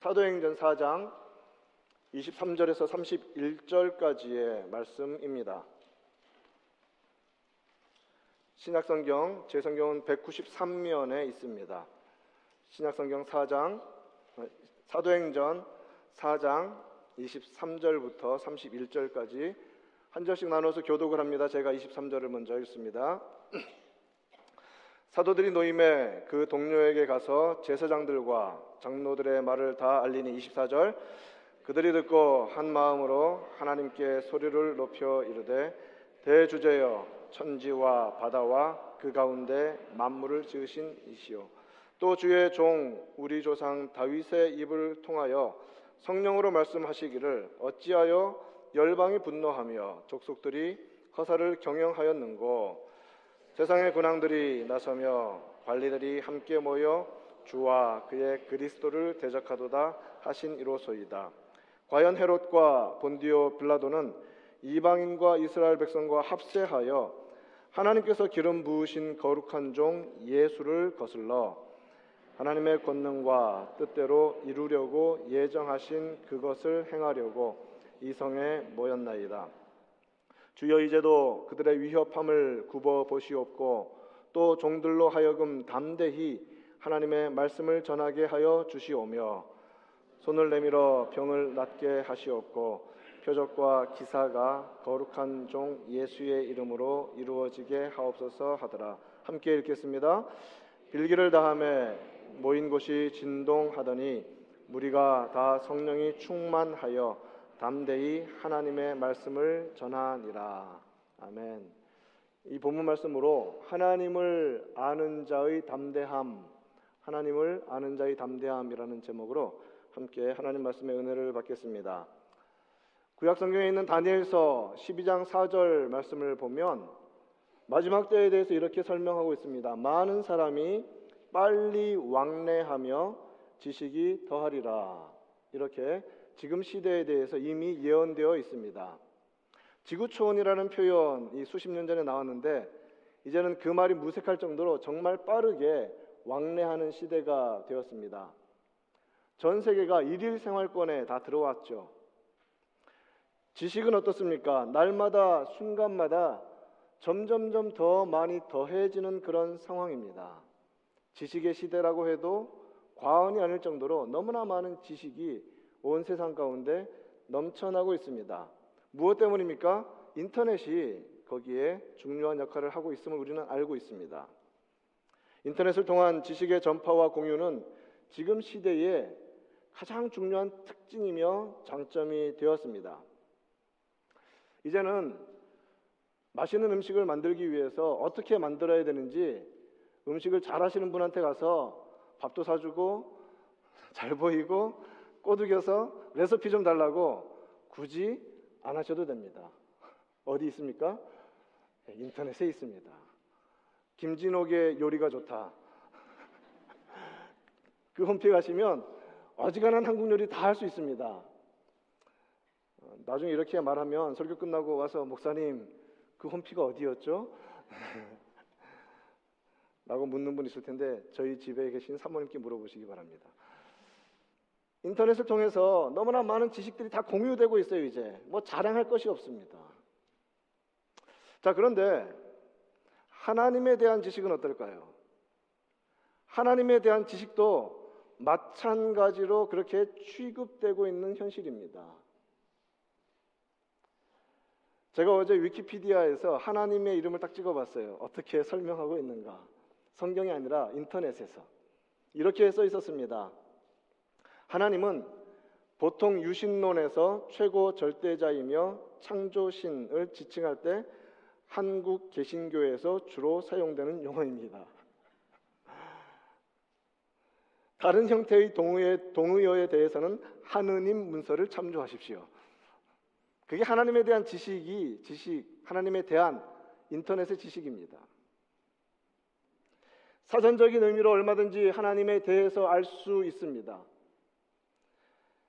사도행전 4장 23절에서 31절까지의 말씀입니다. 신약성경 제 성경은 193면에 있습니다. 신약성경 4장 사도행전 4장 23절부터 31절까지 한 절씩 나눠서 교독을 합니다. 제가 23절을 먼저 읽습니다. 사도들이 노임에 그 동료에게 가서 제사장들과 장로들의 말을 다 알리니 24절 그들이 듣고 한 마음으로 하나님께 소리를 높여 이르되 대주제여 천지와 바다와 그 가운데 만물을 지으신 이시오. 또 주의 종 우리 조상 다윗의 입을 통하여 성령으로 말씀하시기를 어찌하여 열방이 분노하며 족속들이 허사를 경영하였는고? 세상의 군왕들이 나서며 관리들이 함께 모여 주와 그의 그리스도를 대적하도다 하신 이로소이다. 과연 헤롯과 본디오 빌라도는 이방인과 이스라엘 백성과 합세하여 하나님께서 기름 부으신 거룩한 종 예수를 거슬러 하나님의 권능과 뜻대로 이루려고 예정하신 그것을 행하려고 이 성에 모였나이다. 주여 이제도 그들의 위협함을 굽어 보시옵고 또 종들로 하여금 담대히 하나님의 말씀을 전하게 하여 주시오며 손을 내밀어 병을 낫게 하시옵고 표적과 기사가 거룩한 종 예수의 이름으로 이루어지게 하옵소서 하더라. 함께 읽겠습니다. 빌기를 다함에 모인 곳이 진동하더니 무리가 다 성령이 충만하여 담대히 하나님의 말씀을 전하니라. 아멘. 이 본문 말씀으로 하나님을 아는 자의 담대함, 하나님을 아는 자의 담대함이라는 제목으로 함께 하나님 말씀의 은혜를 받겠습니다. 구약 성경에 있는 다니엘서 12장 4절 말씀을 보면 마지막 때에 대해서 이렇게 설명하고 있습니다. 많은 사람이 빨리 왕래하며 지식이 더하리라. 이렇게 지금 시대에 대해서 이미 예언되어 있습니다. 지구촌이라는 표현이 수십 년 전에 나왔는데 이제는 그 말이 무색할 정도로 정말 빠르게 왕래하는 시대가 되었습니다. 전 세계가 일일 생활권에 다 들어왔죠. 지식은 어떻습니까? 날마다 순간마다 점점점 더 많이 더해지는 그런 상황입니다. 지식의 시대라고 해도 과언이 아닐 정도로 너무나 많은 지식이 온 세상 가운데 넘쳐나고 있습니다. 무엇 때문입니까? 인터넷이 거기에 중요한 역할을 하고 있음을 우리는 알고 있습니다. 인터넷을 통한 지식의 전파와 공유는 지금 시대에 가장 중요한 특징이며 장점이 되었습니다. 이제는 맛있는 음식을 만들기 위해서 어떻게 만들어야 되는지 음식을 잘 하시는 분한테 가서 밥도 사주고 잘 보이고 꼬드겨서 레시피 좀 달라고 굳이 안 하셔도 됩니다. 어디 있습니까? 네, 인터넷에 있습니다. 김진옥의 요리가 좋다. 그 홈페이지 가시면 어지간한 한국 요리 다 할 수 있습니다. 어, 나중에 이렇게 말하면 설교 끝나고 와서 목사님 그 홈피가 어디였죠? 라고 묻는 분 있을 텐데 저희 집에 계신 사모님께 물어보시기 바랍니다. 인터넷을 통해서 너무나 많은 지식들이 다 공유되고 있어요, 이제. 뭐 자랑할 것이 없습니다. 자, 그런데 하나님에 대한 지식은 어떨까요? 하나님에 대한 지식도 마찬가지로 그렇게 취급되고 있는 현실입니다. 제가 어제 위키피디아에서 하나님의 이름을 딱 찍어봤어요. 어떻게 설명하고 있는가? 성경이 아니라 인터넷에서. 이렇게 써 있었습니다. 하나님은 보통 유신론에서 최고 절대자이며 창조신을 지칭할 때 한국 개신교에서 주로 사용되는 용어입니다. 다른 형태의 동의어, 동의어에 대해서는 하느님 문서를 참조하십시오. 그게 하나님에 대한 지식이 지식, 하나님에 대한 인터넷의 지식입니다. 사전적인 의미로 얼마든지 하나님에 대해서 알 수 있습니다.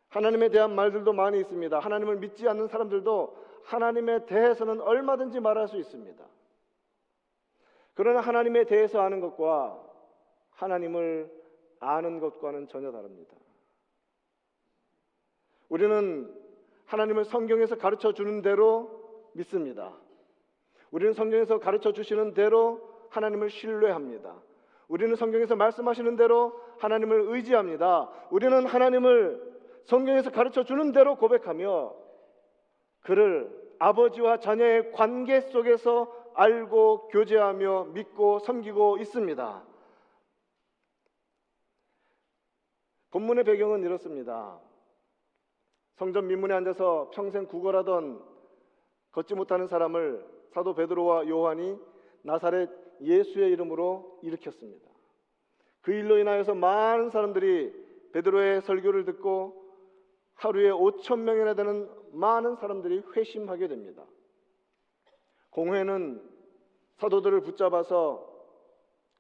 하나님에 대한 말들도 많이 있습니다. 하나님을 믿지 않는 사람들도 하나님에 대해서는 얼마든지 말할 수 있습니다. 그러나 하나님에 대해서 아는 것과 하나님을 아는 것과는 전혀 다릅니다. 우리는 하나님을 성경에서 가르쳐 주는 대로 믿습니다. 우리는 성경에서 가르쳐 주시는 대로 하나님을 신뢰합니다. 우리는 성경에서 말씀하시는 대로 하나님을 의지합니다. 우리는 하나님을 성경에서 가르쳐 주는 대로 고백하며 그를 아버지와 자녀의 관계 속에서 알고 교제하며 믿고 섬기고 있습니다. 본문의 배경은 이렇습니다. 성전 민문에 앉아서 평생 구걸하던 걷지 못하는 사람을 사도 베드로와 요한이 나사렛 예수의 이름으로 일으켰습니다. 그 일로 인하여서 많은 사람들이 베드로의 설교를 듣고 하루에 5천 명이나 되는 많은 사람들이 회심하게 됩니다. 공회는 사도들을 붙잡아서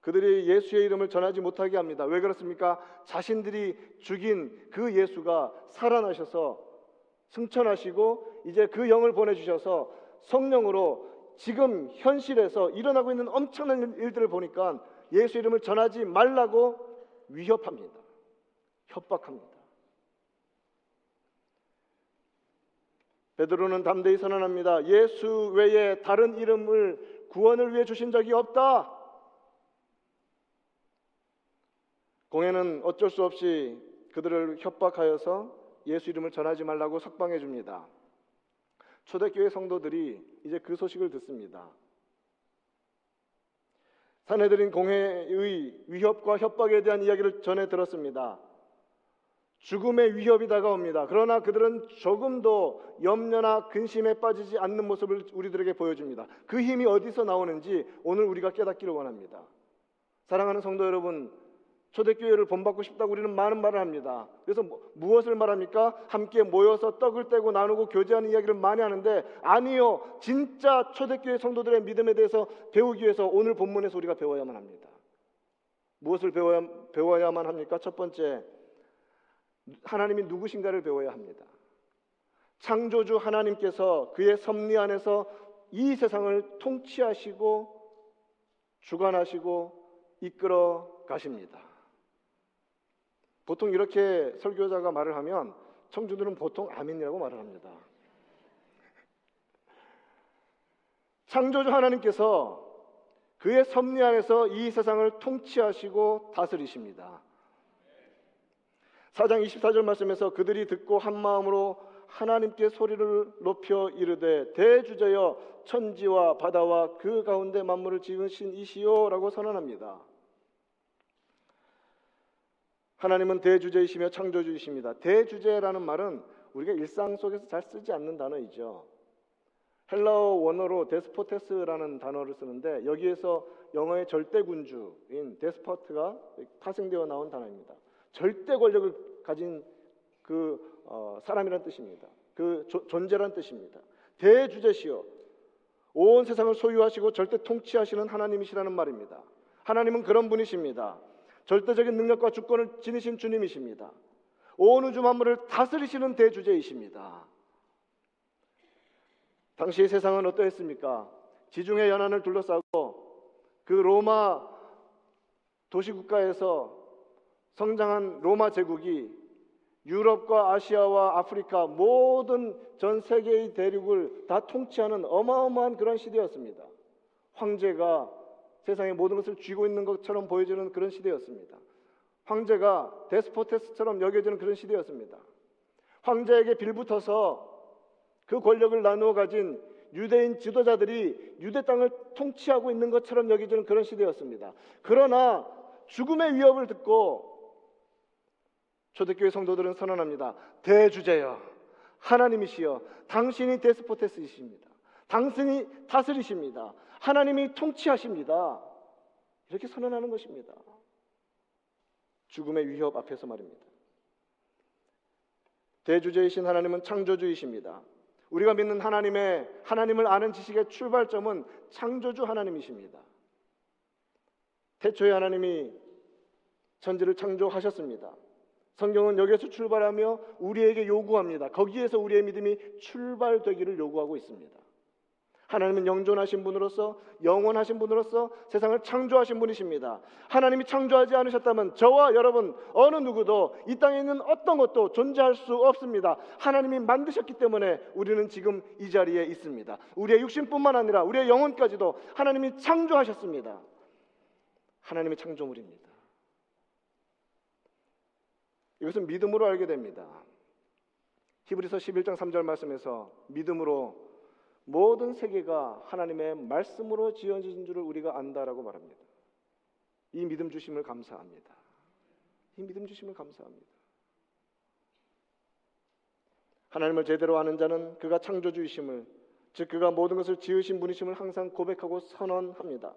그들이 예수의 이름을 전하지 못하게 합니다. 왜 그렇습니까? 자신들이 죽인 그 예수가 살아나셔서 승천하시고 이제 그 영을 보내주셔서 성령으로 지금 현실에서 일어나고 있는 엄청난 일들을 보니까 예수 이름을 전하지 말라고 위협합니다. 협박합니다. 베드로는 담대히 선언합니다. 예수 외에 다른 이름을 구원을 위해 주신 적이 없다. 공회는 어쩔 수 없이 그들을 협박하여서 예수 이름을 전하지 말라고 석방해 줍니다. 초대교회 성도들이 이제 그 소식을 듣습니다. 사내들인 공회의 위협과 협박에 대한 이야기를 전해 들었습니다. 죽음의 위협이 다가옵니다. 그러나 그들은 조금도 염려나 근심에 빠지지 않는 모습을 우리들에게 보여줍니다. 그 힘이 어디서 나오는지 오늘 우리가 깨닫기를 원합니다. 사랑하는 성도 여러분, 초대교회를 본받고 싶다고 우리는 많은 말을 합니다. 그래서 뭐, 무엇을 말합니까? 함께 모여서 떡을 떼고 나누고 교제하는 이야기를 많이 하는데 아니요. 진짜 초대교회 성도들의 믿음에 대해서 배우기 위해서 오늘 본문에서 우리가 배워야만 합니다. 무엇을 배워야, 배워야만 합니까? 첫 번째, 하나님이 누구신가를 배워야 합니다. 창조주 하나님께서 그의 섭리 안에서 이 세상을 통치하시고 주관하시고 이끌어 가십니다. 보통 이렇게 설교자가 말을 하면 청중들은 보통 아멘이라고 말을 합니다. 창조주 하나님께서 그의 섭리 안에서 이 세상을 통치하시고 다스리십니다. 4장 24절 말씀에서 그들이 듣고 한 마음으로 하나님께 소리를 높여 이르되 대주제여 천지와 바다와 그 가운데 만물을 지으신 이시요라고 선언합니다. 하나님은 대주제이시며 창조주이십니다. 대주제라는 말은 우리가 일상 속에서 잘 쓰지 않는 단어이죠. 헬라어 원어로 데스포테스라는 단어를 쓰는데 여기에서 영어의 절대군주인 데스포트가 파생되어 나온 단어입니다. 절대 권력을 가진 그 어, 사람이란 뜻입니다. 그 조, 존재란 뜻입니다. 대주제시요. 온 세상을 소유하시고 절대 통치하시는 하나님이시라는 말입니다. 하나님은 그런 분이십니다. 절대적인 능력과 주권을 지니신 주님이십니다. 온 우주 만물을 다스리시는 대주제이십니다. 당시 세상은 어떠했습니까? 지중해 연안을 둘러싸고 그 로마 도시국가에서 성장한 로마 제국이 유럽과 아시아와 아프리카 모든 전 세계의 대륙을 다 통치하는 어마어마한 그런 시대였습니다. 황제가 세상의 모든 것을 쥐고 있는 것처럼 보여지는 그런 시대였습니다. 황제가 데스포테스처럼 여겨지는 그런 시대였습니다. 황제에게 빌붙어서 그 권력을 나누어 가진 유대인 지도자들이 유대 땅을 통치하고 있는 것처럼 여겨지는 그런 시대였습니다. 그러나 죽음의 위협을 듣고 초대교회 성도들은 선언합니다. 대주제여, 하나님이시여, 당신이 데스포테스이십니다. 당신이 다스리십니다. 하나님이 통치하십니다. 이렇게 선언하는 것입니다. 죽음의 위협 앞에서 말입니다. 대주제이신 하나님은 창조주이십니다. 우리가 믿는 하나님의 하나님을 아는 지식의 출발점은 창조주 하나님이십니다. 태초에 하나님이 천지를 창조하셨습니다. 성경은 여기에서 출발하며 우리에게 요구합니다. 거기에서 우리의 믿음이 출발되기를 요구하고 있습니다. 하나님은 영존하신 분으로서 영원하신 분으로서 세상을 창조하신 분이십니다. 하나님이 창조하지 않으셨다면 저와 여러분 어느 누구도 이 땅에 있는 어떤 것도 존재할 수 없습니다. 하나님이 만드셨기 때문에 우리는 지금 이 자리에 있습니다. 우리의 육신뿐만 아니라 우리의 영혼까지도 하나님이 창조하셨습니다. 하나님의 창조물입니다. 이것은 믿음으로 알게 됩니다. 히브리서 11장 3절 말씀에서 믿음으로 모든 세계가 하나님의 말씀으로 지어진 줄을 우리가 안다라고 말합니다. 이 믿음 주심을 감사합니다. 이 믿음 주심을 감사합니다. 하나님을 제대로 아는 자는 그가 창조주이심을 즉 그가 모든 것을 지으신 분이심을 항상 고백하고 선언합니다.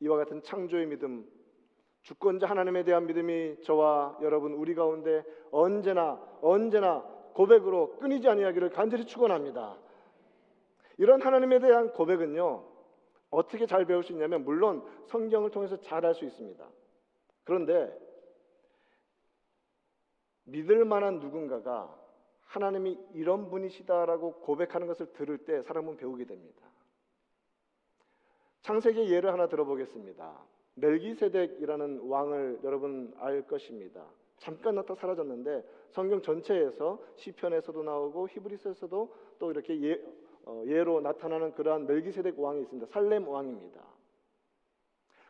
이와 같은 창조의 믿음, 주권자 하나님에 대한 믿음이 저와 여러분 우리 가운데 언제나 언제나 고백으로 끊이지 아니하기를 간절히 축원합니다. 이런 하나님에 대한 고백은요. 어떻게 잘 배울 수 있냐면 물론 성경을 통해서 잘 할 수 있습니다. 그런데 믿을 만한 누군가가 하나님이 이런 분이시다라고 고백하는 것을 들을 때 사람은 배우게 됩니다. 창세기 예를 하나 들어보겠습니다. 멜기세덱이라는 왕을 여러분 알 것입니다. 잠깐 나타 사라졌는데 성경 전체에서 시편에서도 나오고 히브리서에서도 또 이렇게 예, 어, 예로 나타나는 그러한 멜기세덱 왕이 있습니다. 살렘 왕입니다.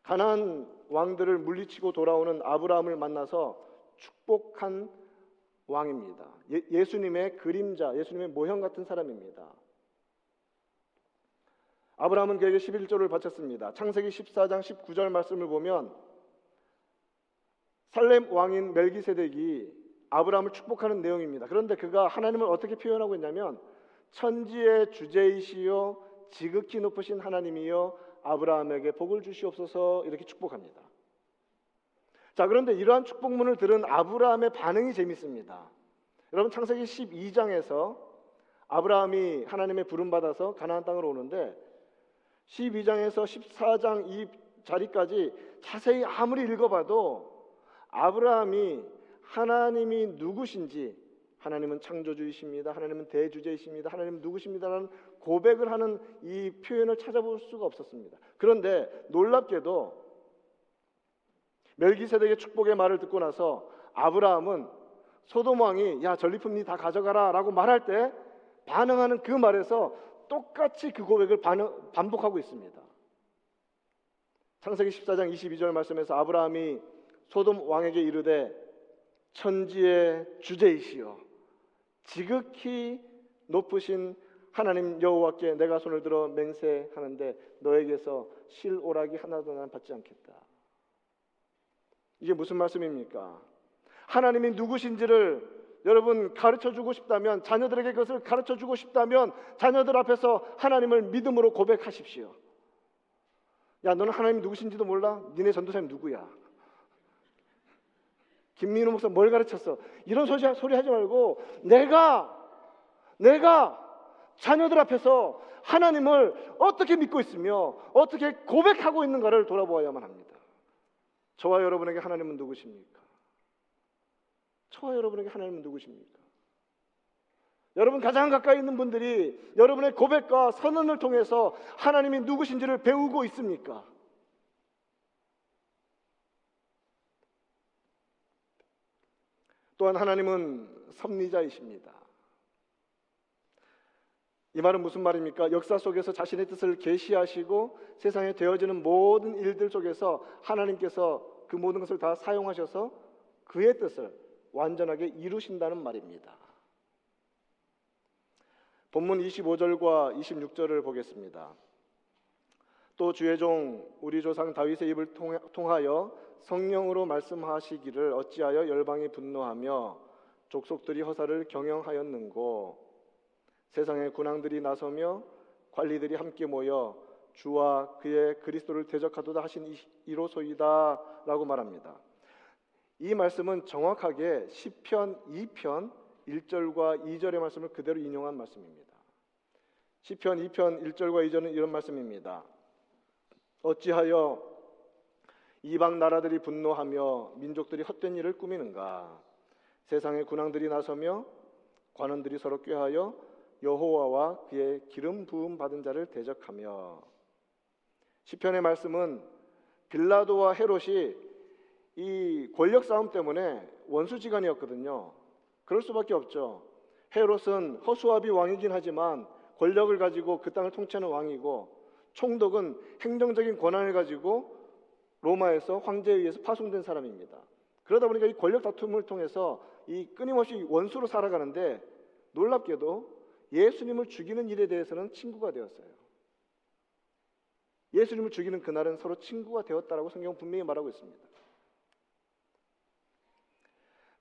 가나안 왕들을 물리치고 돌아오는 아브라함을 만나서 축복한 왕입니다. 예, 수님의 그림자, 예수님의 모형 같은 사람입니다. 아브라함은 그에게 11조를 바쳤습니다. 창세기 14장 19절 말씀을 보면 살렘 왕인 멜기세덱이 아브라함을 축복하는 내용입니다. 그런데 그가 하나님을 어떻게 표현하고 있냐면 천지의 주제이시요 지극히 높으신 하나님이요 아브라함에게 복을 주시옵소서 이렇게 축복합니다. 자, 그런데 이러한 축복문을 들은 아브라함의 반응이 재밌습니다. 여러분 창세기 12장에서 아브라함이 하나님의 부름 받아서 가나안 땅으로 오는데 12장에서 14장 이 자리까지 자세히 아무리 읽어봐도 아브라함이 하나님이 누구신지 하나님은 창조주이십니다. 하나님은 대주제이십니다. 하나님은 누구십니다라는 고백을 하는 이 표현을 찾아볼 수가 없었습니다. 그런데 놀랍게도 멜기세덱의 축복의 말을 듣고 나서 아브라함은 소돔 왕이 야 전리품 니 다 가져가라라고 말할 때 반응하는 그 말에서 똑같이 그 고백을 반복하고 있습니다. 창세기 14장 22절 말씀에서 아브라함이 소돔 왕에게 이르되 천지의 주제이시여 지극히 높으신 하나님 여호와께 내가 손을 들어 맹세하는데 너에게서 실오락이 하나도 난 받지 않겠다. 이게 무슨 말씀입니까? 하나님이 누구신지를 여러분 가르쳐 주고 싶다면 자녀들에게 그것을 가르쳐 주고 싶다면 자녀들 앞에서 하나님을 믿음으로 고백하십시오. 야, 너는 하나님 누구신지도 몰라? 니네 전도사님 누구야? 김민호 목사 뭘 가르쳤어? 이런 소리, 소리 하지 말고 내가 내가 자녀들 앞에서 하나님을 어떻게 믿고 있으며 어떻게 고백하고 있는가를 돌아보아야만 합니다. 저와 여러분에게 하나님은 누구십니까? 저와 여러분에게 하나님은 누구십니까? 여러분 가장 가까이 있는 분들이 여러분의 고백과 선언을 통해서 하나님이 누구신지를 배우고 있습니까? 또한 하나님은 섭리자이십니다. 이 말은 무슨 말입니까? 역사 속에서 자신의 뜻을 계시하시고 세상에 되어지는 모든 일들 속에서 하나님께서 그 모든 것을 다 사용하셔서 그의 뜻을 완전하게 이루신다는 말입니다. 본문 25절과 26절을 보겠습니다. 또 주의 종 우리 조상 다윗의 입을 통하여 성령으로 말씀하시기를 어찌하여 열방이 분노하며 족속들이 허사를 경영하였는고 세상의 군왕들이 나서며 관리들이 함께 모여 주와 그의 그리스도를 대적하도다 하신 이로소이다라고 말합니다. 이 말씀은 정확하게 시편 2편 1절과 2절의 말씀을 그대로 인용한 말씀입니다. 시편 2편 1절과 2절은 이런 말씀입니다. 어찌하여 이방 나라들이 분노하며 민족들이 헛된 일을 꾸미는가? 세상의 군왕들이 나서며 관원들이 서로 꾀하여 여호와와 그의 기름 부음 받은 자를 대적하며 시편의 말씀은 빌라도와 헤롯이 이 권력 싸움 때문에 원수지간이었거든요. 그럴 수밖에 없죠. 헤롯은 허수아비 왕이긴 하지만 권력을 가지고 그 땅을 통치하는 왕이고 총독은 행정적인 권한을 가지고 로마에서 황제에 의해서 파송된 사람입니다. 그러다 보니까 이 권력 다툼을 통해서 이 끊임없이 원수로 살아가는데 놀랍게도 예수님을 죽이는 일에 대해서는 친구가 되었어요. 예수님을 죽이는 그날은 서로 친구가 되었다라고 성경은 분명히 말하고 있습니다.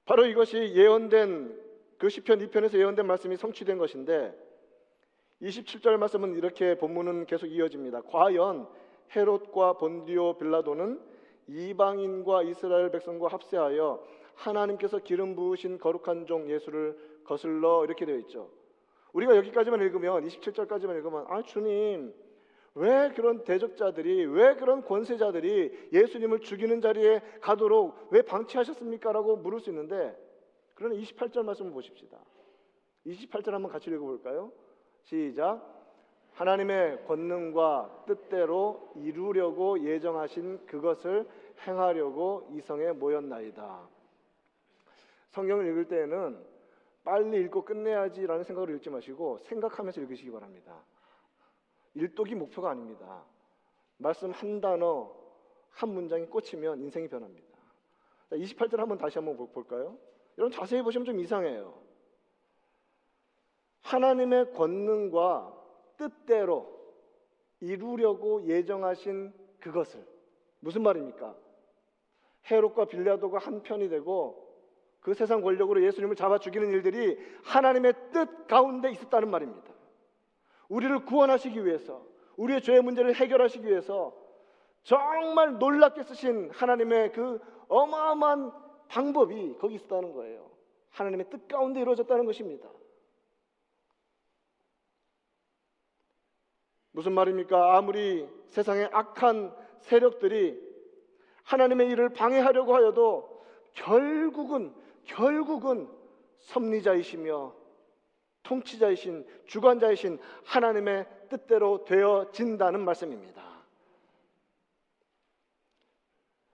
바로 이것이 예언된 그 시편 2편에서 예언된 말씀이 성취된 것인데 27절 말씀은 이렇게 본문은 계속 이어집니다. 과연 헤롯과 본디오 빌라도는 이방인과 이스라엘 백성과 합세하여 하나님께서 기름 부으신 거룩한 종 예수를 거슬러 이렇게 되어 있죠. 우리가 여기까지만 읽으면 27절까지만 읽으면 아 주님 왜 그런 대적자들이 왜 그런 권세자들이 예수님을 죽이는 자리에 가도록 왜 방치하셨습니까라고 물을 수 있는데 그러나 28절 말씀을 보십시다. 28절 한번 같이 읽어 볼까요? 시작. 하나님의 권능과 뜻대로 이루려고 예정하신 그것을 행하려고 이성에 모였나이다. 성경을 읽을 때에는 빨리 읽고 끝내야지라는 생각으로 읽지 마시고 생각하면서 읽으시기 바랍니다. 일독이 목표가 아닙니다. 말씀 한 단어, 한 문장이 꽂히면 인생이 변합니다. 28절 한번 다시 한번 볼까요? 여러분 자세히 보시면 좀 이상해요. 하나님의 권능과 뜻대로 이루려고 예정하신 그것을 무슨 말입니까? 헤롯과 빌라도가 한 편이 되고 그 세상 권력으로 예수님을 잡아 죽이는 일들이 하나님의 뜻 가운데 있었다는 말입니다. 우리를 구원하시기 위해서 우리의 죄의 문제를 해결하시기 위해서 정말 놀랍게 쓰신 하나님의 그 어마어마한 방법이 거기 있었다는 거예요. 하나님의 뜻 가운데 이루어졌다는 것입니다. 무슨 말입니까? 아무리 세상의 악한 세력들이 하나님의 일을 방해하려고 하여도 결국은 결국은 섭리자이시며 통치자이신 주관자이신 하나님의 뜻대로 되어진다는 말씀입니다.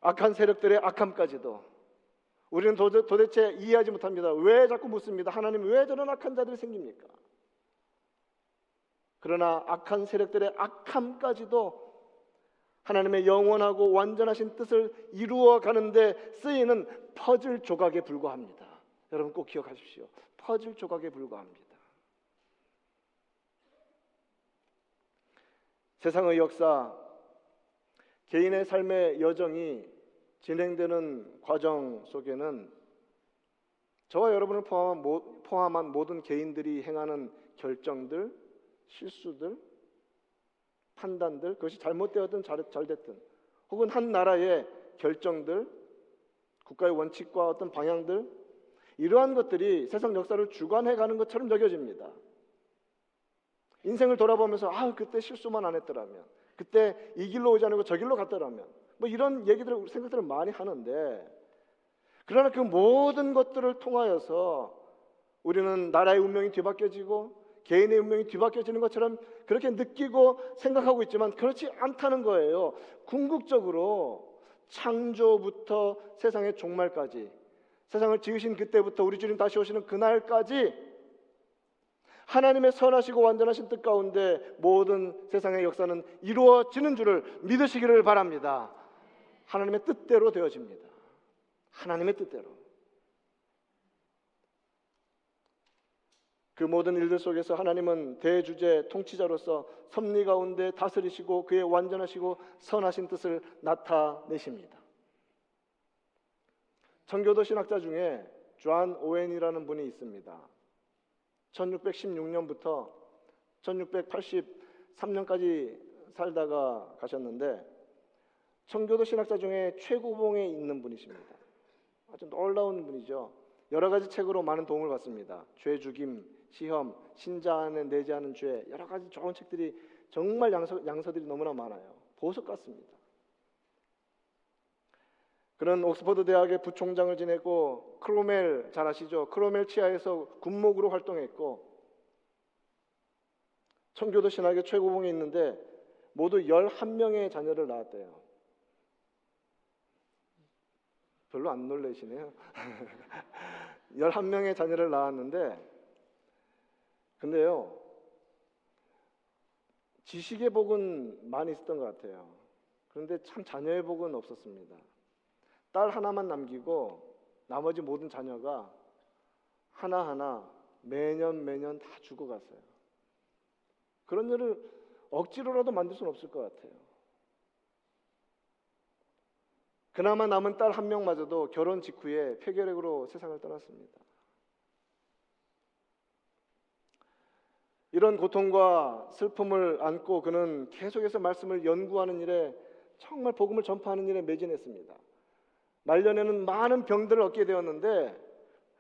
악한 세력들의 악함까지도 우리는 도대체 이해하지 못합니다. 왜 자꾸 묻습니다. 하나님 왜 저런 악한 자들이 생깁니까? 그러나 악한 세력들의 악함까지도 하나님의 영원하고 완전하신 뜻을 이루어 가는데 쓰이는 퍼즐 조각에 불과합니다. 여러분 꼭 기억하십시오. 퍼즐 조각에 불과합니다. 세상의 역사, 개인의 삶의 여정이 진행되는 과정 속에는 저와 여러분을 포함한, 모든 개인들이 행하는 결정들, 실수들, 판단들, 그것이 잘못되었든 잘됐든, 혹은 한 나라의 결정들, 국가의 원칙과 어떤 방향들, 이러한 것들이 세상 역사를 주관해 가는 것처럼 여겨집니다. 인생을 돌아보면서 아 그때 실수만 안 했더라면 그때 이 길로 오지 않고 저 길로 갔더라면 뭐 이런 얘기들을 생각들을 많이 하는데 그러나 그 모든 것들을 통하여서 우리는 나라의 운명이 뒤바뀌어지고 개인의 운명이 뒤바뀌어지는 것처럼 그렇게 느끼고 생각하고 있지만 그렇지 않다는 거예요. 궁극적으로 창조부터 세상의 종말까지 세상을 지으신 그때부터 우리 주님 다시 오시는 그날까지 하나님의 선하시고 완전하신 뜻 가운데 모든 세상의 역사는 이루어지는 줄을 믿으시기를 바랍니다. 하나님의 뜻대로 되어집니다. 하나님의 뜻대로. 그 모든 일들 속에서 하나님은 대주재 통치자로서 섭리 가운데 다스리시고 그의 완전하시고 선하신 뜻을 나타내십니다. 청교도 신학자 중에 존 오웬이라는 분이 있습니다. 1616년부터 1683년까지 살다가 가셨는데 청교도 신학자 중에 최고봉에 있는 분이십니다. 아주 놀라운 분이죠. 여러 가지 책으로 많은 도움을 받습니다. 죄 죽임, 시험, 신자 안에 내지 않은 죄, 여러 가지 좋은 책들이 정말 양서, 양서들이 너무나 많아요. 보석 같습니다. 그는 옥스퍼드 대학의 부총장을 지냈고 크로멜 잘 아시죠? 크로멜 치하에서 군목으로 활동했고 청교도 신학의 최고봉에 있는데 모두 11명의 자녀를 낳았대요. 별로 안 놀라시네요. 11명의 자녀를 낳았는데 근데요. 지식의 복은 많이 있었던 것 같아요. 그런데 참 자녀의 복은 없었습니다. 딸 하나만 남기고 나머지 모든 자녀가 하나하나 매년 매년 다 죽어갔어요. 그런 일을 억지로라도 만들 수는 없을 것 같아요. 그나마 남은 딸 한 명마저도 결혼 직후에 폐결핵으로 세상을 떠났습니다. 이런 고통과 슬픔을 안고 그는 계속해서 말씀을 연구하는 일에 정말 복음을 전파하는 일에 매진했습니다. 말년에는 많은 병들을 얻게 되었는데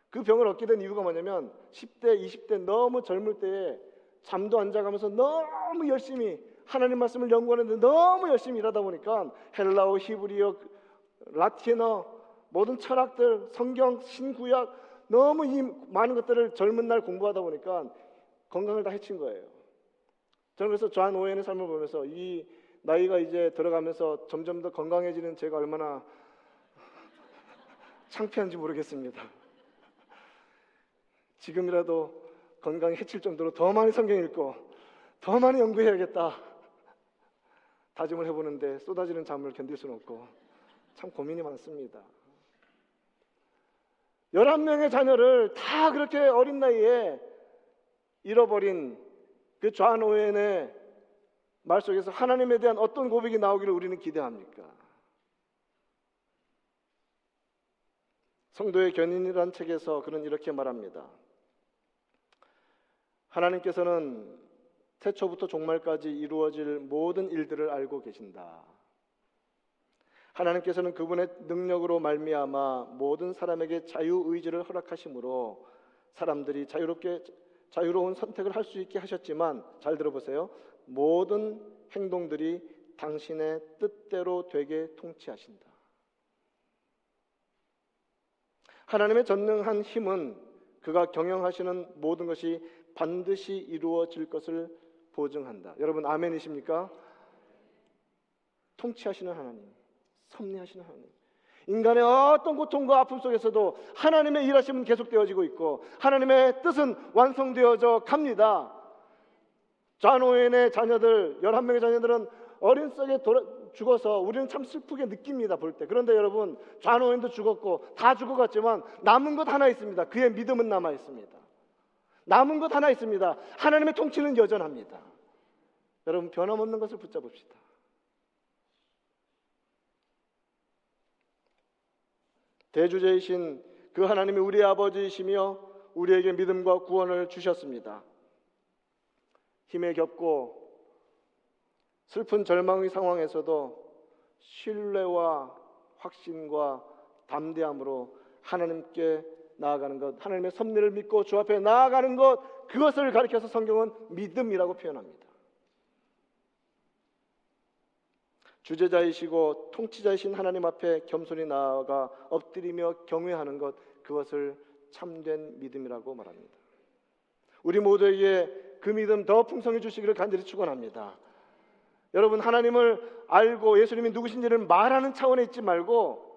그 병을 얻게 된 이유가 뭐냐면 10대, 20대 너무 젊을 때에 잠도 안 자가면서 너무 열심히 하나님 말씀을 연구하는데 너무 열심히 일하다 보니까 헬라어, 히브리어, 라틴어 모든 철학들, 성경, 신구약 너무 이 많은 것들을 젊은 날 공부하다 보니까 건강을 다 해친 거예요. 저는 그래서 존 오웬의 삶을 보면서 이 나이가 이제 들어가면서 점점 더 건강해지는 제가 얼마나 창피한지 모르겠습니다. 지금이라도 건강이 해칠 정도로 더 많이 성경 읽고 더 많이 연구해야겠다. 다짐을 해보는데 쏟아지는 잠을 견딜 수는 없고 참 고민이 많습니다. 11명의 자녀를 다 그렇게 어린 나이에 잃어버린 그존 오웬의 말 속에서 하나님에 대한 어떤 고백이 나오기를 우리는 기대합니까? 성도의 견인이란 책에서 그는 이렇게 말합니다. 하나님께서는 태초부터 종말까지 이루어질 모든 일들을 알고 계신다. 하나님께서는 그분의 능력으로 말미암아 모든 사람에게 자유 의지를 허락하심으로 사람들이 자유롭게 자유로운 선택을 할 수 있게 하셨지만 잘 들어보세요. 모든 행동들이 당신의 뜻대로 되게 통치하신다. 하나님의 전능한 힘은 그가 경영하시는 모든 것이 반드시 이루어질 것을 보증한다. 여러분 아멘이십니까? 통치하시는 하나님, 섭리하시는 하나님. 인간의 어떤 고통과 아픔 속에서도 하나님의 일하심은 계속되어지고 있고 하나님의 뜻은 완성되어져 갑니다. 좌노엔의 자녀들, 11명의 자녀들은 어린 썩에 돌아, 죽어서 우리는 참 슬프게 느낍니다, 볼 때. 그런데 여러분, 좌노엔도 죽었고 다 죽어갔지만 남은 것 하나 있습니다. 그의 믿음은 남아 있습니다. 남은 것 하나 있습니다. 하나님의 통치는 여전합니다. 여러분, 변함없는 것을 붙잡읍시다. 대주제이신 그 하나님이 우리 아버지이시며 우리에게 믿음과 구원을 주셨습니다. 힘에 겹고 슬픈 절망의 상황에서도 신뢰와 확신과 담대함으로 하나님께 나아가는 것, 하나님의 섭리를 믿고 주 앞에 나아가는 것, 그것을 가리켜서 성경은 믿음이라고 표현합니다. 주제자이시고 통치자이신 하나님 앞에 겸손히 나아가 엎드리며 경외하는 것 그것을 참된 믿음이라고 말합니다. 우리 모두에게 그 믿음 더 풍성해 주시기를 간절히 축원합니다. 여러분 하나님을 알고 예수님이 누구신지를 말하는 차원에 있지 말고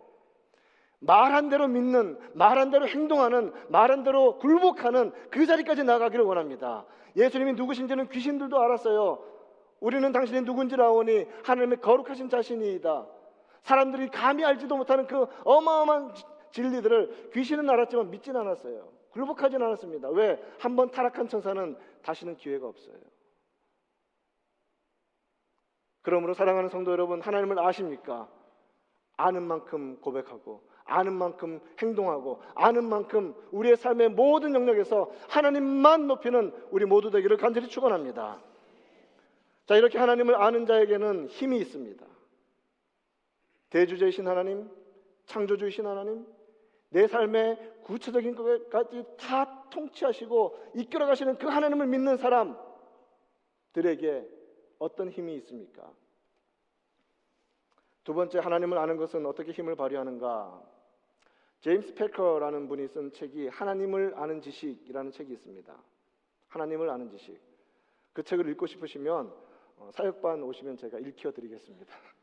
말한 대로 믿는, 말한 대로 행동하는, 말한 대로 굴복하는 그 자리까지 나가기를 원합니다. 예수님이 누구신지는 귀신들도 알았어요. 우리는 당신이 누군지를 아오니 하나님의 거룩하신 자신이다. 사람들이 감히 알지도 못하는 그 어마어마한 진리들을 귀신은 알았지만 믿진 않았어요. 굴복하진 않았습니다. 왜? 한 번 타락한 천사는 다시는 기회가 없어요. 그러므로 사랑하는 성도 여러분, 하나님을 아십니까? 아는 만큼 고백하고, 아는 만큼 행동하고, 아는 만큼 우리의 삶의 모든 영역에서 하나님만 높이는 우리 모두 되기를 간절히 축원합니다. 자, 이렇게 하나님을 아는 자에게는 힘이 있습니다. 대주제이신 하나님, 창조주이신 하나님, 내 삶의 구체적인 것까지 다 통치하시고 이끌어 가시는 그 하나님을 믿는 사람들에게 어떤 힘이 있습니까? 두 번째 하나님을 아는 것은 어떻게 힘을 발휘하는가? 제임스 패커라는 분이 쓴 책이 하나님을 아는 지식이라는 책이 있습니다. 하나님을 아는 지식. 그 책을 읽고 싶으시면 어, 사역반 오시면 제가 읽혀 드리겠습니다.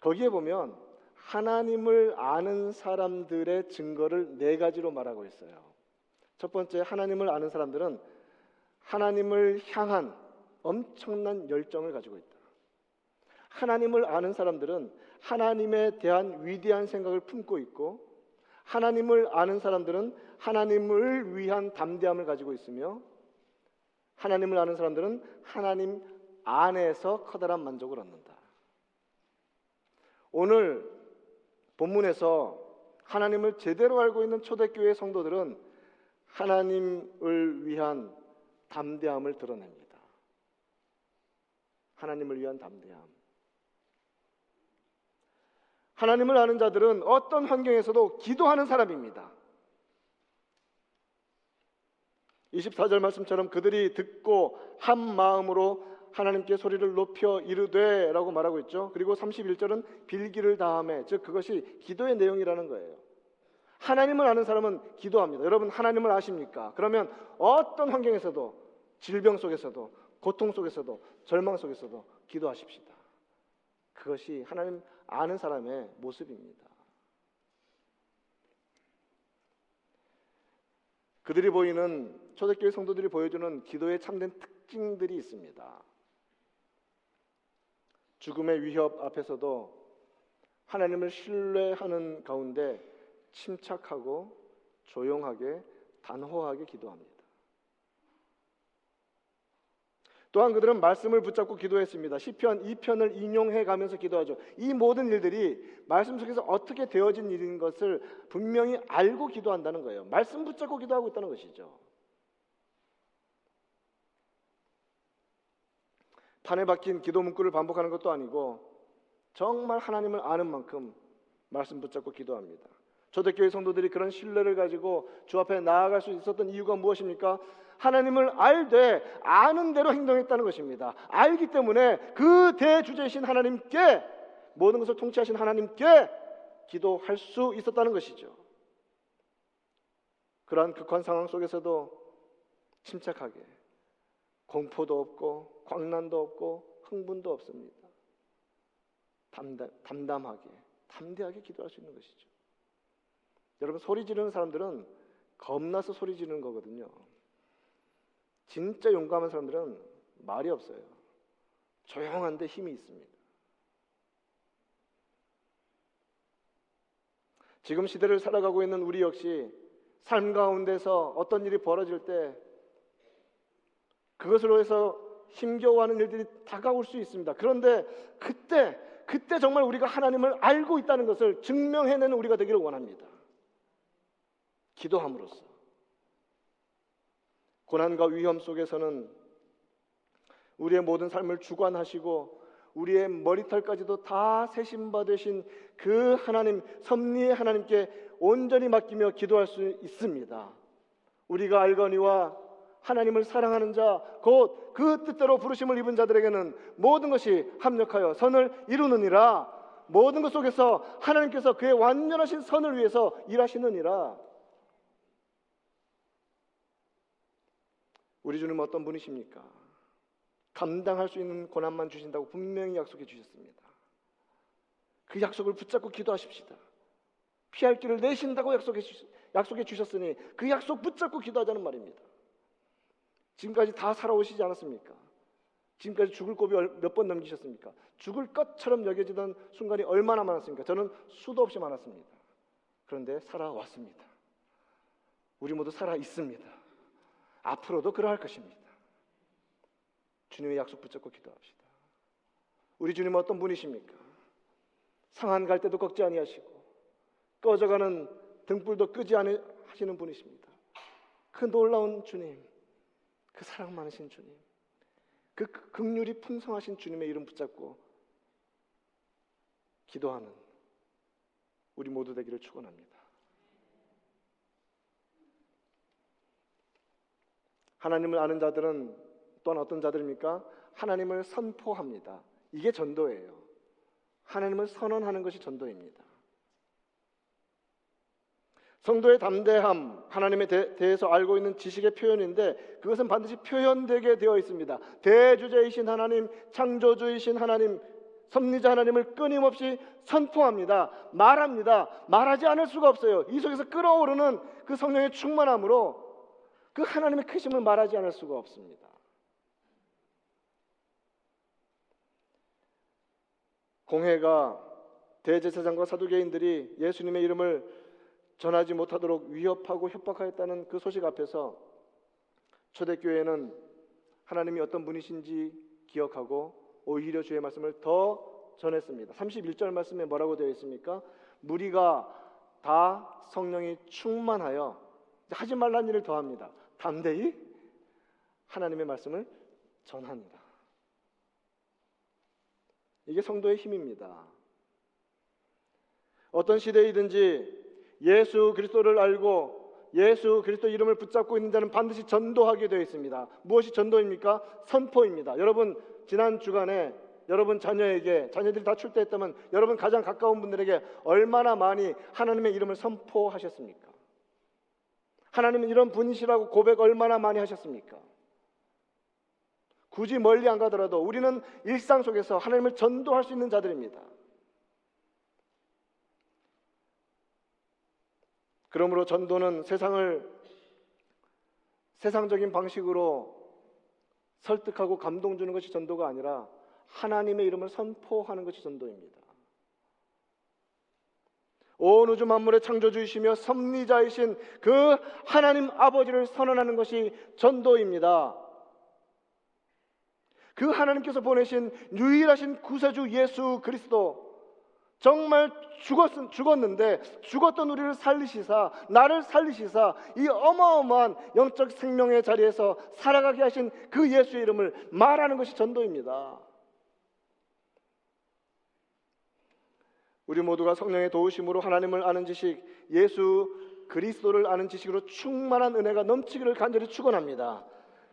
거기에 보면 하나님을 아는 사람들의 증거를 네 가지로 말하고 있어요. 첫 번째 하나님을 아는 사람들은 하나님을 향한 엄청난 열정을 가지고 있다. 하나님을 아는 사람들은 하나님에 대한 위대한 생각을 품고 있고 하나님을 아는 사람들은 하나님을 위한 담대함을 가지고 있으며 하나님을 아는 사람들은 하나님 안에서 커다란 만족을 얻는다. 오늘 본문에서 하나님을 제대로 알고 있는 초대교회 성도들은 하나님을 위한 담대함을 드러냅니다. 하나님을 위한 담대함. 하나님을 아는 자들은 어떤 환경에서도 기도하는 사람입니다. 24절 말씀처럼 그들이 듣고 한 마음으로 하나님께 소리를 높여 이르되라고 말하고 있죠. 그리고 31절은 빌기를 다함에 즉 그것이 기도의 내용이라는 거예요. 하나님을 아는 사람은 기도합니다. 여러분 하나님을 아십니까? 그러면 어떤 환경에서도 질병 속에서도 고통 속에서도 절망 속에서도 기도하십시다. 그것이 하나님 아는 사람의 모습입니다. 그들이 보이는 초대교회 성도들이 보여주는 기도의 참된 특징들이 있습니다. 죽음의 위협 앞에서도 하나님을 신뢰하는 가운데 침착하고 조용하게 단호하게 기도합니다. 또한 그들은 말씀을 붙잡고 기도했습니다. 시편 2편을 인용해 가면서 기도하죠. 이 모든 일들이 말씀 속에서 어떻게 되어진 일인 것을 분명히 알고 기도한다는 거예요. 말씀 붙잡고 기도하고 있다는 것이죠. 판에 박힌 기도 문구를 반복하는 것도 아니고 정말 하나님을 아는 만큼 말씀 붙잡고 기도합니다. 초대교회 성도들이 그런 신뢰를 가지고 주 앞에 나아갈 수 있었던 이유가 무엇입니까? 하나님을 알되 아는 대로 행동했다는 것입니다. 알기 때문에 그 대주제이신 하나님께 모든 것을 통치하신 하나님께 기도할 수 있었다는 것이죠. 그러한 극한 상황 속에서도 침착하게 공포도 없고 광란도 없고 흥분도 없습니다. 담담, 담담하게 담대하게 기도할 수 있는 것이죠. 여러분 소리 지르는 사람들은 겁나서 소리 지르는 거거든요. 진짜 용감한 사람들은 말이 없어요. 조용한데 힘이 있습니다. 지금 시대를 살아가고 있는 우리 역시 삶 가운데서 어떤 일이 벌어질 때 그것으로 해서 힘겨워하는 일들이 다가올 수 있습니다. 그런데 그때 그때 정말 우리가 하나님을 알고 있다는 것을 증명해내는 우리가 되기를 원합니다. 기도함으로써 고난과 위험 속에서는 우리의 모든 삶을 주관하시고 우리의 머리털까지도 다 세심 받으신 그 하나님 섭리의 하나님께 온전히 맡기며 기도할 수 있습니다. 우리가 알거니와 하나님을 사랑하는 자, 곧 그 뜻대로 부르심을 입은 자들에게는 모든 것이 합력하여 선을 이루느니라. 모든 것 속에서 하나님께서 그의 완전하신 선을 위해서 일하시느니라. 우리 주님 어떤 분이십니까? 감당할 수 있는 고난만 주신다고 분명히 약속해 주셨습니다. 그 약속을 붙잡고 기도하십시다. 피할 길을 내신다고 약속해, 주, 약속해 주셨으니 그 약속 붙잡고 기도하자는 말입니다. 지금까지 다 살아오시지 않았습니까? 지금까지 죽을 고비 몇 번 넘기셨습니까? 죽을 것처럼 여겨지던 순간이 얼마나 많았습니까? 저는 수도 없이 많았습니다. 그런데 살아왔습니다. 우리 모두 살아 있습니다. 앞으로도 그러할 것입니다. 주님의 약속 붙잡고 기도합시다. 우리 주님은 어떤 분이십니까? 상한 갈 때도 꺾지 아니하시고 꺼져가는 등불도 끄지 아니하시는 분이십니다. 그 놀라운 주님, 그 사랑 많으신 주님, 그 극률이 풍성하신 주님의 이름 붙잡고 기도하는 우리 모두 되기를 축원합니다. 하나님을 아는 자들은 또한 어떤 자들입니까? 하나님을 선포합니다. 이게 전도예요. 하나님을 선언하는 것이 전도입니다. 성도의 담대함, 하나님에 대, 대해서 알고 있는 지식의 표현인데 그것은 반드시 표현되게 되어 있습니다. 대주제이신 하나님, 창조주이신 하나님, 섭리자 하나님을 끊임없이 선포합니다. 말합니다. 말하지 않을 수가 없어요. 이 속에서 끓어오르는 그 성령의 충만함으로 그 하나님의 크심을 말하지 않을 수가 없습니다. 공회가 대제사장과 사두개인들이 예수님의 이름을 전하지 못하도록 위협하고 협박하였다는 그 소식 앞에서 초대교회는 하나님이 어떤 분이신지 기억하고 오히려 주의 말씀을 더 전했습니다. 31절 말씀에 뭐라고 되어 있습니까? 무리가 다 성령이 충만하여 하지 말란 일을 더합니다. 담대히 하나님의 말씀을 전합니다. 이게 성도의 힘입니다. 어떤 시대이든지 예수 그리스도를 알고 예수 그리스도 이름을 붙잡고 있는 자는 반드시 전도하게 되어 있습니다. 무엇이 전도입니까? 선포입니다. 여러분 지난 주간에 여러분 자녀에게 자녀들이 다 출대했다면 여러분 가장 가까운 분들에게 얼마나 많이 하나님의 이름을 선포하셨습니까? 하나님은 이런 분이시라고 고백 얼마나 많이 하셨습니까? 굳이 멀리 안 가더라도 우리는 일상 속에서 하나님을 전도할 수 있는 자들입니다. 그러므로 전도는 세상을 세상적인 방식으로 설득하고 감동 주는 것이 전도가 아니라 하나님의 이름을 선포하는 것이 전도입니다. 온 우주 만물의 창조주이시며 섭리자이신 그 하나님 아버지를 선언하는 것이 전도입니다. 그 하나님께서 보내신 유일하신 구세주 예수 그리스도 정말 죽었, 죽었는데 죽었던 우리를 살리시사 나를 살리시사 이 어마어마한 영적 생명의 자리에서 살아가게 하신 그 예수의 이름을 말하는 것이 전도입니다. 우리 모두가 성령의 도우심으로 하나님을 아는 지식, 예수 그리스도를 아는 지식으로 충만한 은혜가 넘치기를 간절히 축원합니다.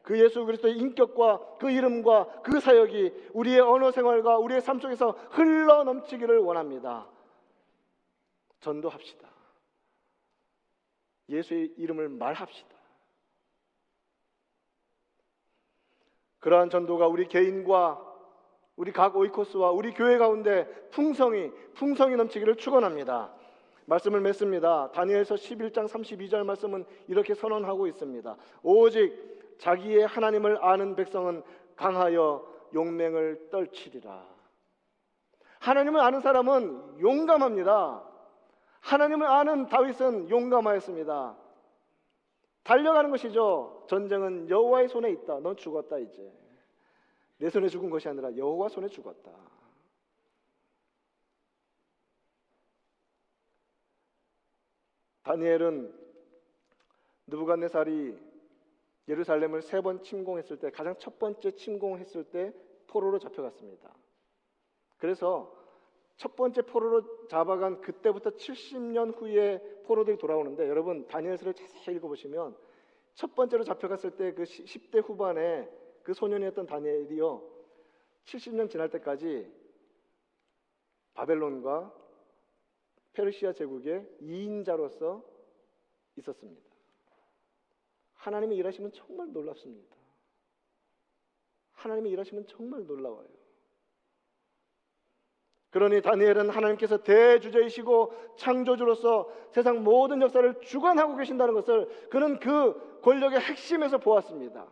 그 예수 그리스도의 인격과 그 이름과 그 사역이 우리의 언어 생활과 우리의 삶 속에서 흘러 넘치기를 원합니다. 전도합시다. 예수의 이름을 말합시다. 그러한 전도가 우리 개인과 우리 각 오이코스와 우리 교회 가운데 풍성이 풍성이 넘치기를 축원합니다. 말씀을 맺습니다. 다니엘서 11장 32절 말씀은 이렇게 선언하고 있습니다. 오직 자기의 하나님을 아는 백성은 강하여 용맹을 떨치리라. 하나님을 아는 사람은 용감합니다. 하나님을 아는 다윗은 용감하였습니다. 달려가는 것이죠. 전쟁은 여호와의 손에 있다. 넌 죽었다 이제. 내 손에 죽은 것이 아니라 여호와 손에 죽었다. 다니엘은 느부갓네살이 예루살렘을 세 번 침공했을 때 가장 첫 번째 침공했을 때 포로로 잡혀갔습니다. 그래서 첫 번째 포로로 잡아간 그때부터 70년 후에 포로들이 돌아오는데 여러분 다니엘서를 자세히 읽어보시면 첫 번째로 잡혀갔을 때 그 10대 후반에 그 소년이었던 다니엘이요 70년 지날 때까지 바벨론과 페르시아 제국의 2인자로서 있었습니다. 하나님이 일하시면 정말 놀랍습니다. 하나님이 일하시면 정말 놀라워요. 그러니 다니엘은 하나님께서 대주제이시고 창조주로서 세상 모든 역사를 주관하고 계신다는 것을 그는 그 권력의 핵심에서 보았습니다.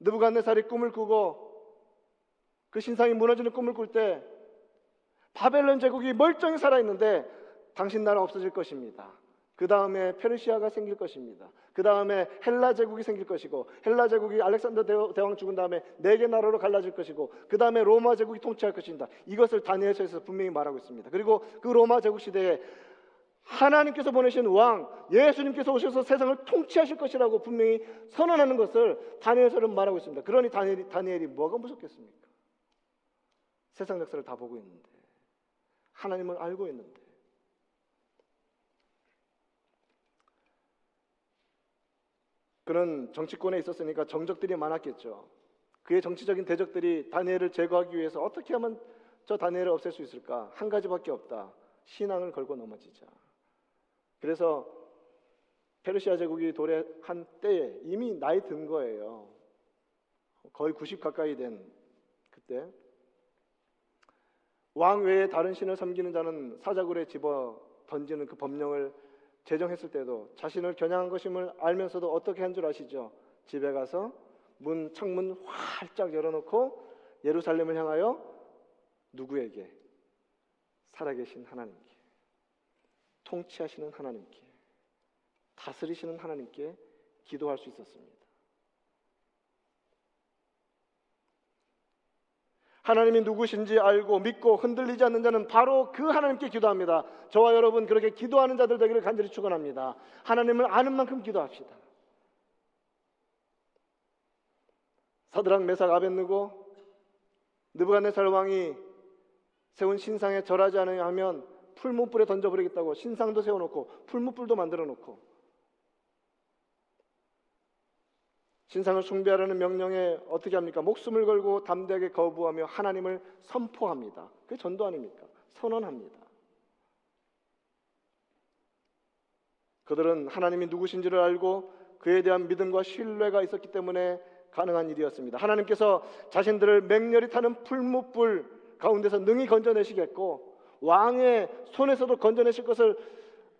느부갓네살이 꿈을 꾸고 그 신상이 무너지는 꿈을 꿀 때 바벨론 제국이 멀쩡히 살아 있는데 당신 나라 없어질 것입니다. 그 다음에 페르시아가 생길 것입니다. 그 다음에 헬라 제국이 생길 것이고 헬라 제국이 알렉산더 대왕 죽은 다음에 네 개 나라로 갈라질 것이고 그 다음에 로마 제국이 통치할 것입니다. 이것을 다니엘서에서 분명히 말하고 있습니다. 그리고 그 로마 제국 시대에 하나님께서 보내신 왕 예수님께서 오셔서 세상을 통치하실 것이라고 분명히 선언하는 것을 다니엘서는 말하고 있습니다. 그러니 다니엘이, 다니엘이 뭐가 무섭겠습니까? 세상 역사를 다 보고 있는데 하나님을 알고 있는데 그는 정치권에 있었으니까 정적들이 많았겠죠. 그의 정치적인 대적들이 다니엘을 제거하기 위해서 어떻게 하면 저 다니엘을 없앨 수 있을까? 한 가지밖에 없다. 신앙을 걸고 넘어지자. 그래서 페르시아 제국이 도래한 때에 이미 나이 든 거예요. 거의 90 가까이 된 그때 왕 외에 다른 신을 섬기는 자는 사자굴에 집어 던지는 그 법령을 제정했을 때도 자신을 겨냥한 것임을 알면서도 어떻게 한 줄 아시죠? 집에 가서 문 창문 활짝 열어놓고 예루살렘을 향하여 누구에게 살아계신 하나님께 통치하시는 하나님께 다스리시는 하나님께 기도할 수 있었습니다. 하나님이 누구신지 알고 믿고 흔들리지 않는 자는 바로 그 하나님께 기도합니다. 저와 여러분 그렇게 기도하는 자들 되기를 간절히 축원합니다. 하나님을 아는 만큼 기도합시다. 사드랑 메삭 아벤느고 느부갓네살 왕이 세운 신상에 절하지 않으려 하면 풀무불에 던져버리겠다고 신상도 세워놓고 풀무불도 만들어놓고 신상을 숭배하라는 명령에 어떻게 합니까? 목숨을 걸고 담대하게 거부하며 하나님을 선포합니다. 그게 전도 아닙니까? 선언합니다. 그들은 하나님이 누구신지를 알고 그에 대한 믿음과 신뢰가 있었기 때문에 가능한 일이었습니다. 하나님께서 자신들을 맹렬히 타는 풀무불 가운데서 능히 건져내시겠고 왕의 손에서도 건져내실 것을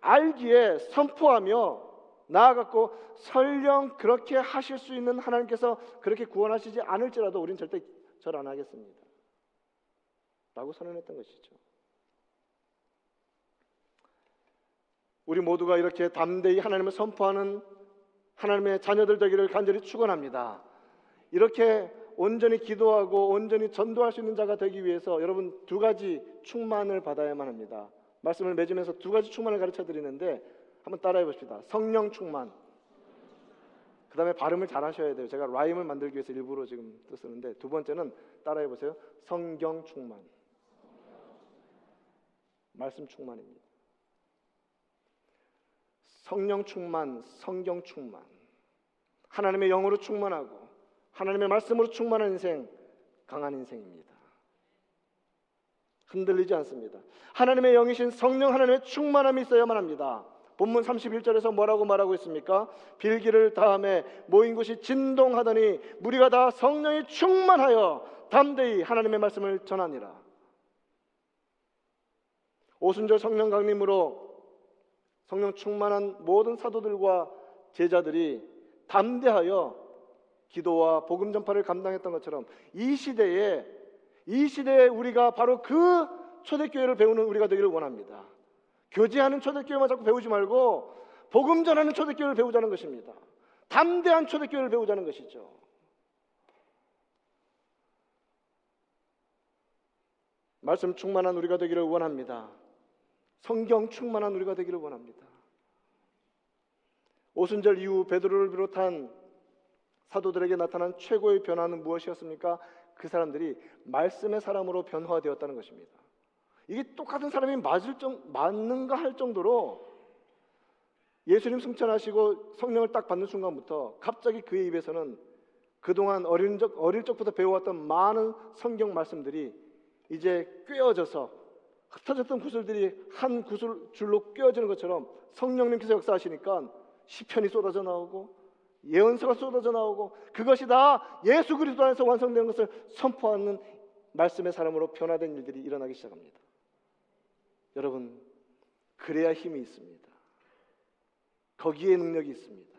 알기에 선포하며 나아갔고 설령 그렇게 하실 수 있는 하나님께서 그렇게 구원하시지 않을지라도 우리는 절대 절 안 하겠습니다. 라고 선언했던 것이죠. 우리 모두가 이렇게 담대히 하나님을 선포하는 하나님의 자녀들 되기를 간절히 축원합니다. 이렇게 온전히 기도하고 온전히 전도할 수 있는 자가 되기 위해서 여러분 두 가지 충만을 받아야만 합니다. 말씀을 맺으면서 두 가지 충만을 가르쳐 드리는데 한번 따라해 봅시다. 성령 충만. 그 다음에 발음을 잘 하셔야 돼요. 제가 라임을 만들기 위해서 일부러 지금 쓰는데 두 번째는 따라해 보세요. 성경 충만. 말씀 충만입니다. 성령 충만, 성경 충만. 하나님의 영으로 충만하고 하나님의 말씀으로 충만한 인생, 강한 인생입니다. 흔들리지 않습니다. 하나님의 영이신 성령 하나님의 충만함이 있어야만 합니다. 본문 31절에서 뭐라고 말하고 있습니까? 빌기를 다음에 모인 곳이 진동하더니 무리가 다 성령이 충만하여 담대히 하나님의 말씀을 전하니라. 오순절 성령 강림으로 성령 충만한 모든 사도들과 제자들이 담대하여 기도와 복음 전파를 감당했던 것처럼 이 시대에 이 시대에 우리가 바로 그 초대교회를 배우는 우리가 되기를 원합니다. 교제하는 초대교회만 자꾸 배우지 말고 복음 전하는 초대교회를 배우자는 것입니다. 담대한 초대교회를 배우자는 것이죠. 말씀 충만한 우리가 되기를 원합니다. 성경 충만한 우리가 되기를 원합니다. 오순절 이후 베드로를 비롯한 사도들에게 나타난 최고의 변화는 무엇이었습니까? 그 사람들이 말씀의 사람으로 변화되었다는 것입니다. 이게 똑같은 사람이 맞을 정, 맞는가 할 정도로 예수님 승천하시고 성령을 딱 받는 순간부터 갑자기 그의 입에서는 그동안 어린 적, 어릴 적부터 배워왔던 많은 성경 말씀들이 이제 꿰어져서 흩어졌던 구슬들이 한 구슬 줄로 꿰어지는 것처럼 성령님께서 역사하시니까 시편이 쏟아져 나오고 예언서가 쏟아져 나오고 그것이 다 예수 그리스도 안에서 완성된 것을 선포하는 말씀의 사람으로 변화된 일들이 일어나기 시작합니다. 여러분 그래야 힘이 있습니다. 거기에 능력이 있습니다.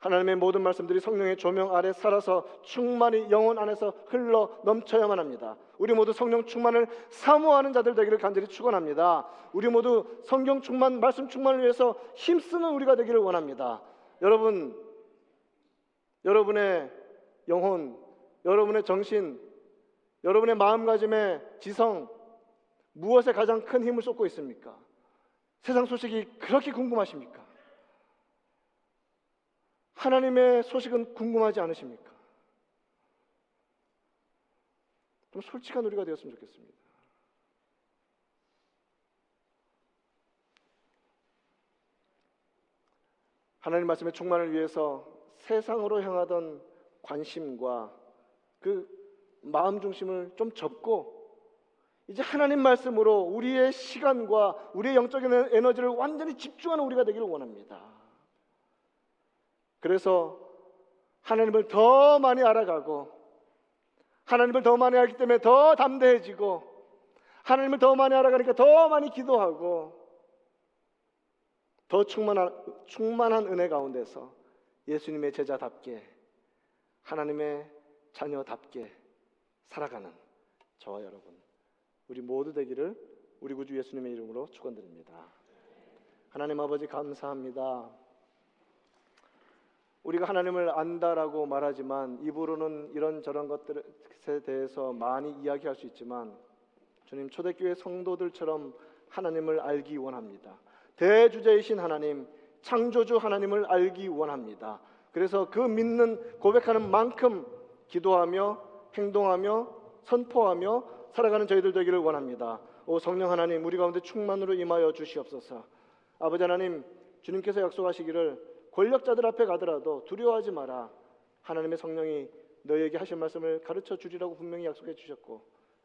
하나님의 모든 말씀들이 성령의 조명 아래 살아서 충만히 영혼 안에서 흘러 넘쳐야만 합니다. 우리 모두 성령 충만을 사모하는 자들 되기를 간절히 축원합니다. 우리 모두 성경 충만, 말씀 충만을 위해서 힘쓰는 우리가 되기를 원합니다. 여러분, 여러분의 영혼, 여러분의 정신, 여러분의 마음가짐의 지성 무엇에 가장 큰 힘을 쏟고 있습니까? 세상 소식이 그렇게 궁금하십니까? 하나님의 소식은 궁금하지 않으십니까? 좀 솔직한 우리가 되었으면 좋겠습니다. 하나님 말씀의 충만을 위해서 세상으로 향하던 관심과 그 마음 중심을 좀 접고 이제 하나님 말씀으로 우리의 시간과 우리의 영적인 에너지를 완전히 집중하는 우리가 되기를 원합니다. 그래서 하나님을 더 많이 알아가고 하나님을 더 많이 알기 때문에 더 담대해지고 하나님을 더 많이 알아가니까 더 많이 기도하고 더 충만한, 충만한 은혜 가운데서 예수님의 제자답게 하나님의 자녀답게 살아가는 저와 여러분 우리 모두 되기를 우리 구주 예수님의 이름으로 축원드립니다. 하나님 아버지 감사합니다. 우리가 하나님을 안다라고 말하지만 입으로는 이런 저런 것들에 대해서 많이 이야기할 수 있지만 주님 초대교회 성도들처럼 하나님을 알기 원합니다. 대주제이신 하나님, 창조주 하나님을 알기 원합니다. 그래서 그 믿는 고백하는 만큼 기도하며 행동하며 선포하며 살아가는 저희들 되기를 원합니다. 오 성령 하나님, 우리 가운데 충만으로 임하여 주시옵소서. 아버지 하나님, 주님께서 약속하시기를 권력자들 앞에 가더라도 두려워하지 마라. 하나님의 성령이 너에게 하실 말씀을 가르쳐 주리라고 분명히 약속해 주셨고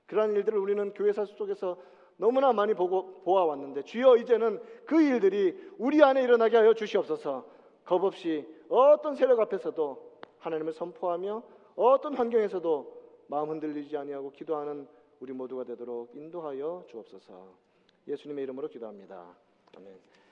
그러한 일들을 우리는 교회사 속에서 너무나 많이 보고 보아왔는데 주여 이제는 그 일들이 우리 안에 일어나게 하여 주시옵소서. 겁 없이 어떤 세력 앞에서도 하나님을 선포하며 어떤 환경에서도 마음 흔들리지 아니하고 기도하는 우리 모두가 되도록 인도하여 주옵소서. 예수님의 이름으로 기도합니다. 아멘.